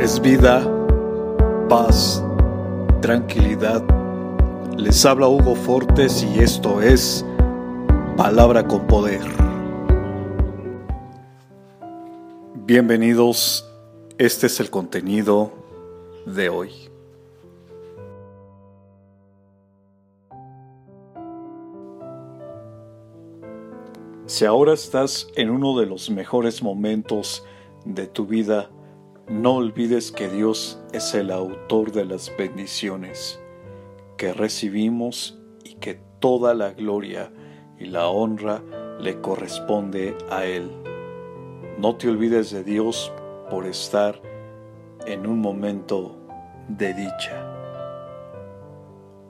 es vida, paz, tranquilidad. Les habla Hugo Fortes y esto es Palabra con Poder. Bienvenidos, este es el contenido de hoy. Si ahora estás en uno de los mejores momentos de tu vida, no olvides que Dios es el autor de las bendiciones que recibimos y que toda la gloria y la honra le corresponde a Él. No te olvides de Dios por estar en un momento de dicha.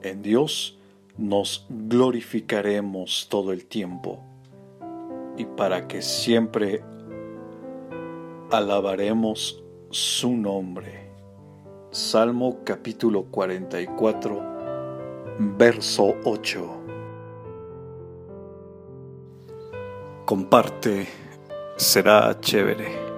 En Dios nos glorificaremos todo el tiempo y para que siempre alabaremos su nombre. Salmo capítulo 44, verso 8. Comparte, será chévere.